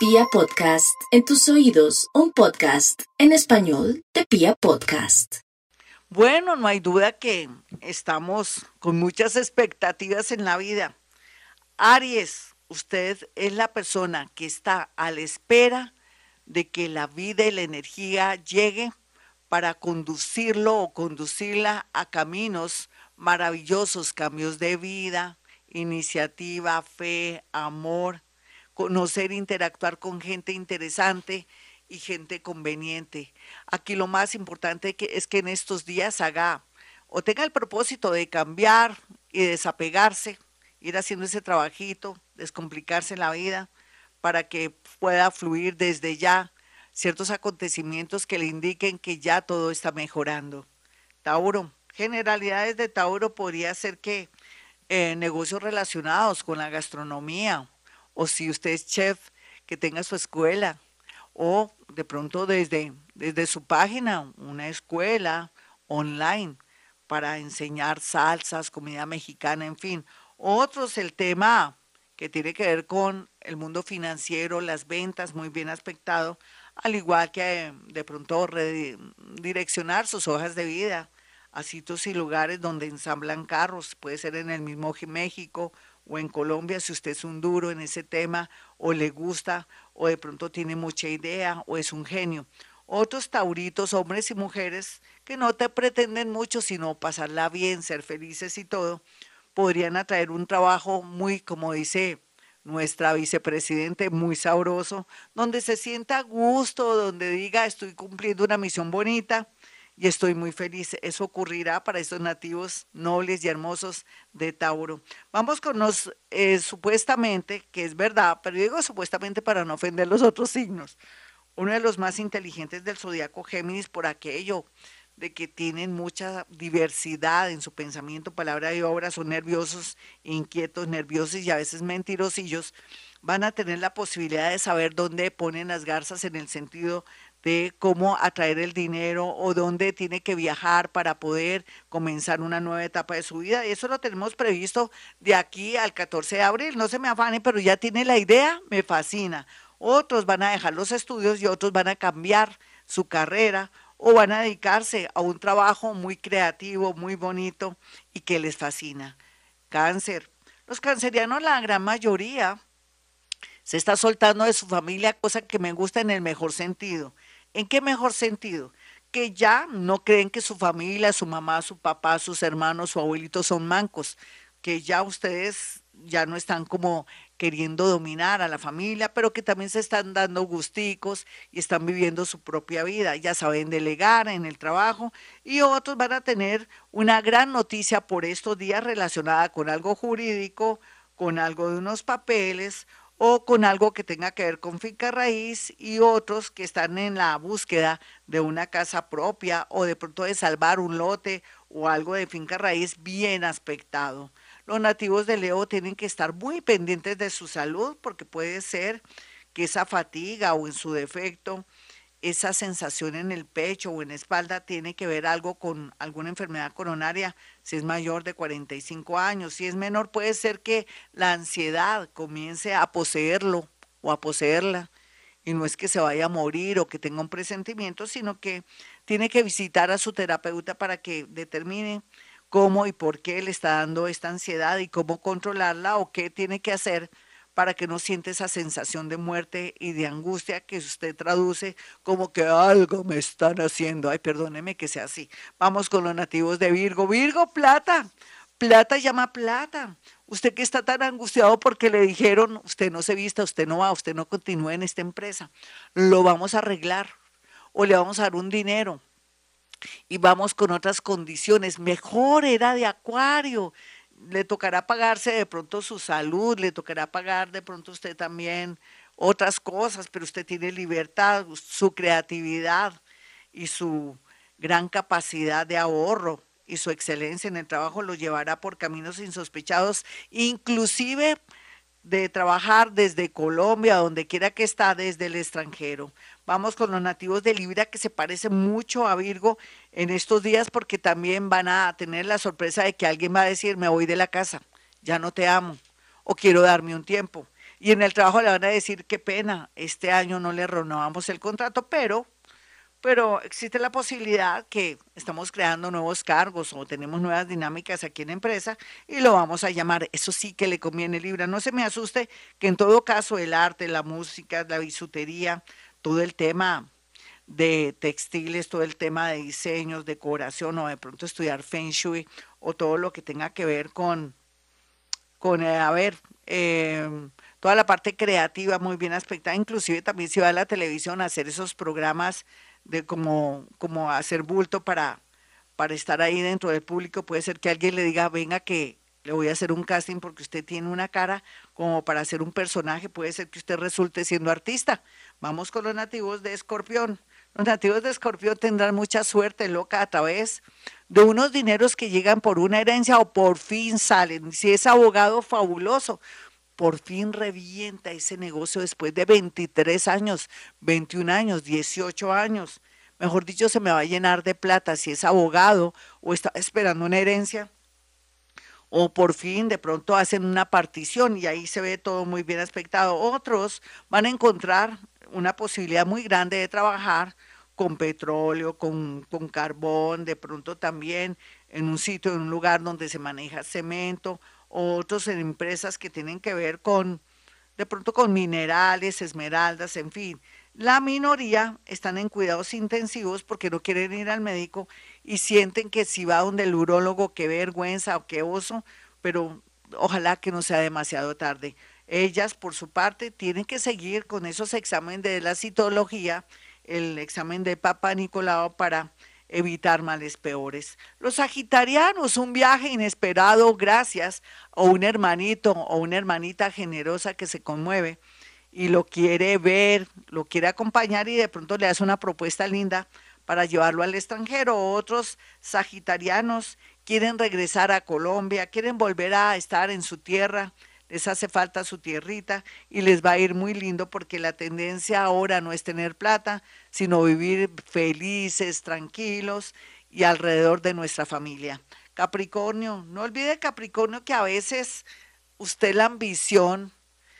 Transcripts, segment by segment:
Pia Podcast, en tus oídos, un podcast en español de Pia Podcast. Bueno, no hay duda que estamos con muchas expectativas en la vida. Aries, usted es la persona que está a la espera de que la vida y la energía llegue para conducirlo o conducirla a caminos maravillosos, cambios de vida, iniciativa, fe, amor, conocer, interactuar con gente interesante y gente conveniente. Aquí lo más importante es que en estos días haga o tenga el propósito de cambiar y desapegarse, ir haciendo ese trabajito, descomplicarse la vida para que pueda fluir desde ya ciertos acontecimientos que le indiquen que ya todo está mejorando. Tauro, generalidades de Tauro podría ser que eh, negocios relacionados con la gastronomía, o si usted es chef, que tenga su escuela, o de pronto desde, desde su página, una escuela online para enseñar salsas, comida mexicana, en fin. Otros, el tema que tiene que ver con el mundo financiero, las ventas, muy bien aspectado, al igual que de pronto redireccionar sus hojas de vida a sitios y lugares donde ensamblan carros, puede ser en el mismo México o en Colombia, si usted es un duro en ese tema o le gusta o de pronto tiene mucha idea o es un genio. Otros tauritos, hombres y mujeres, que no te pretenden mucho, sino pasarla bien, ser felices y todo, podrían atraer un trabajo muy, como dice nuestra vicepresidente, muy sabroso, donde se sienta a gusto, donde diga estoy cumpliendo una misión bonita y estoy muy feliz. Eso ocurrirá para estos nativos nobles y hermosos de Tauro. Vamos con los eh, supuestamente, que es verdad, pero digo supuestamente para no ofender los otros signos. Uno de los más inteligentes del zodiaco Géminis por aquello de que tienen mucha diversidad en su pensamiento, palabra y obra, son nerviosos, inquietos, nerviosos y a veces mentirosillos, van a tener la posibilidad de saber dónde ponen las garzas en el sentido de cómo atraer el dinero o dónde tiene que viajar para poder comenzar una nueva etapa de su vida. Eso lo tenemos previsto de aquí al 14 de abril. No se me afane, pero ya tiene la idea, me fascina. Otros van a dejar los estudios y otros van a cambiar su carrera o van a dedicarse a un trabajo muy creativo, muy bonito y que les fascina. Cáncer. Los cancerianos, la gran mayoría, se está soltando de su familia, cosa que me gusta en el mejor sentido. ¿En qué mejor sentido? Que ya no creen que su familia, su mamá, su papá, sus hermanos, su abuelito son mancos, que ya ustedes ya no están como queriendo dominar a la familia, pero que también se están dando gusticos y están viviendo su propia vida. Ya saben delegar en el trabajo y otros van a tener una gran noticia por estos días relacionada con algo jurídico, con algo de unos papeles o con algo que tenga que ver con finca raíz y otros que están en la búsqueda de una casa propia o de pronto de salvar un lote o algo de finca raíz bien aspectado. Los nativos de Leo tienen que estar muy pendientes de su salud porque puede ser que esa fatiga o en su defecto, esa sensación en el pecho o en la espalda tiene que ver algo con alguna enfermedad coronaria, si es mayor de 45 años, si es menor puede ser que la ansiedad comience a poseerlo o a poseerla. Y no es que se vaya a morir o que tenga un presentimiento, sino que tiene que visitar a su terapeuta para que determine cómo y por qué le está dando esta ansiedad y cómo controlarla o qué tiene que hacer para que no siente esa sensación de muerte y de angustia que usted traduce como que algo me están haciendo. Ay, perdóneme que sea así. Vamos con los nativos de Virgo. Virgo, plata. Plata llama plata. Usted que está tan angustiado porque le dijeron, usted no se vista, usted no va, usted no continúa en esta empresa. Lo vamos a arreglar o le vamos a dar un dinero y vamos con otras condiciones. Mejor era de acuario. Le tocará pagarse de pronto su salud, le tocará pagar de pronto usted también otras cosas, pero usted tiene libertad, su creatividad y su gran capacidad de ahorro y su excelencia en el trabajo lo llevará por caminos insospechados, inclusive de trabajar desde Colombia, donde quiera que está, desde el extranjero. Vamos con los nativos de Libra, que se parece mucho a Virgo en estos días, porque también van a tener la sorpresa de que alguien va a decir, me voy de la casa, ya no te amo, o quiero darme un tiempo. Y en el trabajo le van a decir, qué pena, este año no le renovamos el contrato, pero pero existe la posibilidad que estamos creando nuevos cargos o tenemos nuevas dinámicas aquí en la empresa y lo vamos a llamar. Eso sí que le conviene Libra. No se me asuste que en todo caso el arte, la música, la bisutería, todo el tema de textiles, todo el tema de diseños, decoración o de pronto estudiar Feng Shui o todo lo que tenga que ver con, con eh, a ver, em, toda la parte creativa muy bien aspectada, inclusive también si va a la televisión a hacer esos programas de como, como hacer bulto para, para estar ahí dentro del público. Puede ser que alguien le diga, venga que le voy a hacer un casting porque usted tiene una cara como para hacer un personaje. Puede ser que usted resulte siendo artista. Vamos con los nativos de Escorpión. Los nativos de Escorpión tendrán mucha suerte loca a través de unos dineros que llegan por una herencia o por fin salen. Si es abogado, fabuloso por fin revienta ese negocio después de 23 años, 21 años, 18 años. Mejor dicho, se me va a llenar de plata si es abogado o está esperando una herencia. O por fin de pronto hacen una partición y ahí se ve todo muy bien aspectado. Otros van a encontrar una posibilidad muy grande de trabajar con petróleo, con, con carbón, de pronto también en un sitio, en un lugar donde se maneja cemento otros en empresas que tienen que ver con, de pronto con minerales, esmeraldas, en fin. La minoría están en cuidados intensivos porque no quieren ir al médico y sienten que si va donde el urólogo, qué vergüenza o qué oso, pero ojalá que no sea demasiado tarde. Ellas, por su parte, tienen que seguir con esos exámenes de la citología, el examen de Papa Nicolau para evitar males peores. Los sagitarianos, un viaje inesperado gracias a un hermanito o una hermanita generosa que se conmueve y lo quiere ver, lo quiere acompañar y de pronto le hace una propuesta linda para llevarlo al extranjero. Otros sagitarianos quieren regresar a Colombia, quieren volver a estar en su tierra, les hace falta su tierrita y les va a ir muy lindo porque la tendencia ahora no es tener plata, sino vivir felices, tranquilos y alrededor de nuestra familia. Capricornio, no olvide Capricornio que a veces usted la ambición,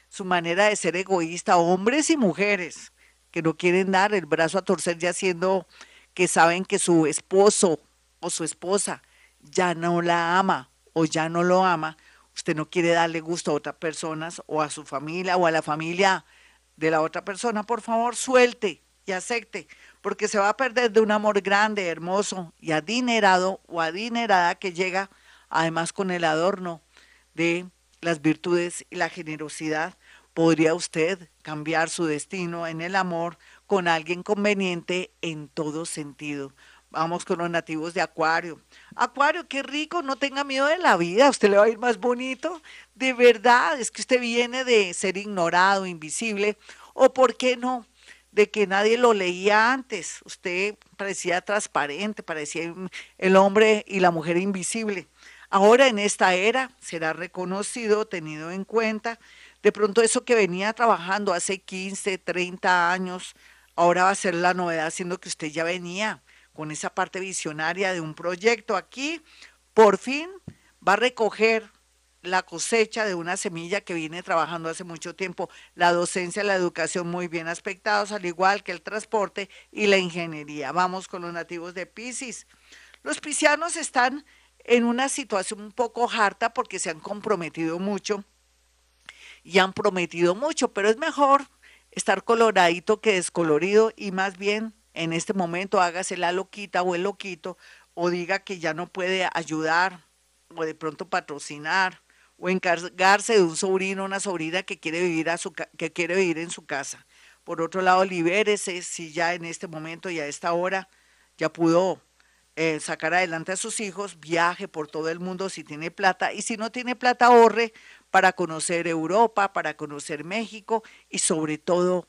su manera de ser egoísta, hombres y mujeres que no quieren dar el brazo a torcer ya siendo que saben que su esposo o su esposa ya no la ama o ya no lo ama, usted no quiere darle gusto a otras personas o a su familia o a la familia de la otra persona, por favor, suelte y acepte, porque se va a perder de un amor grande, hermoso y adinerado o adinerada que llega además con el adorno de las virtudes y la generosidad. Podría usted cambiar su destino en el amor con alguien conveniente en todo sentido. Vamos con los nativos de Acuario. Acuario, qué rico, no tenga miedo de la vida, usted le va a ir más bonito. De verdad, es que usted viene de ser ignorado, invisible, o por qué no, de que nadie lo leía antes. Usted parecía transparente, parecía el hombre y la mujer invisible. Ahora en esta era será reconocido, tenido en cuenta. De pronto eso que venía trabajando hace 15, 30 años, ahora va a ser la novedad, siendo que usted ya venía con esa parte visionaria de un proyecto aquí, por fin va a recoger la cosecha de una semilla que viene trabajando hace mucho tiempo, la docencia, la educación muy bien aspectados, al igual que el transporte y la ingeniería. Vamos con los nativos de Pisces. Los piscianos están en una situación un poco harta porque se han comprometido mucho y han prometido mucho, pero es mejor estar coloradito que descolorido y más bien en este momento hágase la loquita o el loquito o diga que ya no puede ayudar o de pronto patrocinar o encargarse de un sobrino o una sobrina que quiere vivir a su que quiere vivir en su casa. Por otro lado, libérese si ya en este momento y a esta hora ya pudo eh, sacar adelante a sus hijos, viaje por todo el mundo si tiene plata y si no tiene plata ahorre para conocer Europa, para conocer México y sobre todo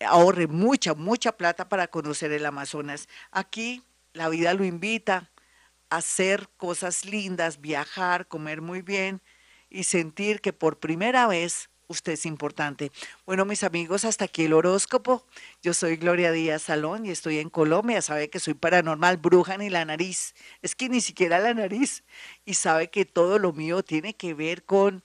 ahorre mucha, mucha plata para conocer el Amazonas. Aquí la vida lo invita a hacer cosas lindas, viajar, comer muy bien y sentir que por primera vez usted es importante. Bueno, mis amigos, hasta aquí el horóscopo. Yo soy Gloria Díaz Salón y estoy en Colombia. Sabe que soy paranormal, bruja ni la nariz. Es que ni siquiera la nariz. Y sabe que todo lo mío tiene que ver con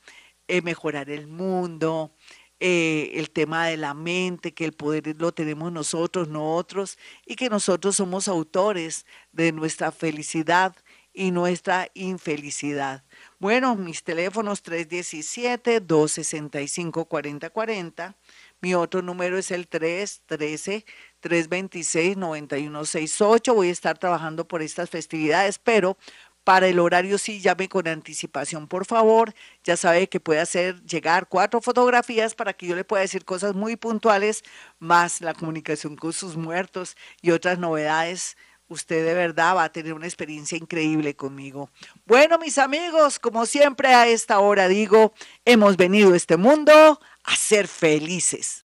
eh, mejorar el mundo, eh, el tema de la mente, que el poder lo tenemos nosotros, no otros, y que nosotros somos autores de nuestra felicidad y nuestra infelicidad. Bueno, mis teléfonos 317-265-4040. Mi otro número es el 313-326-9168. Voy a estar trabajando por estas festividades, pero para el horario sí llame con anticipación, por favor. Ya sabe que puede hacer llegar cuatro fotografías para que yo le pueda decir cosas muy puntuales, más la comunicación con sus muertos y otras novedades usted de verdad va a tener una experiencia increíble conmigo. Bueno, mis amigos, como siempre a esta hora digo, hemos venido a este mundo a ser felices.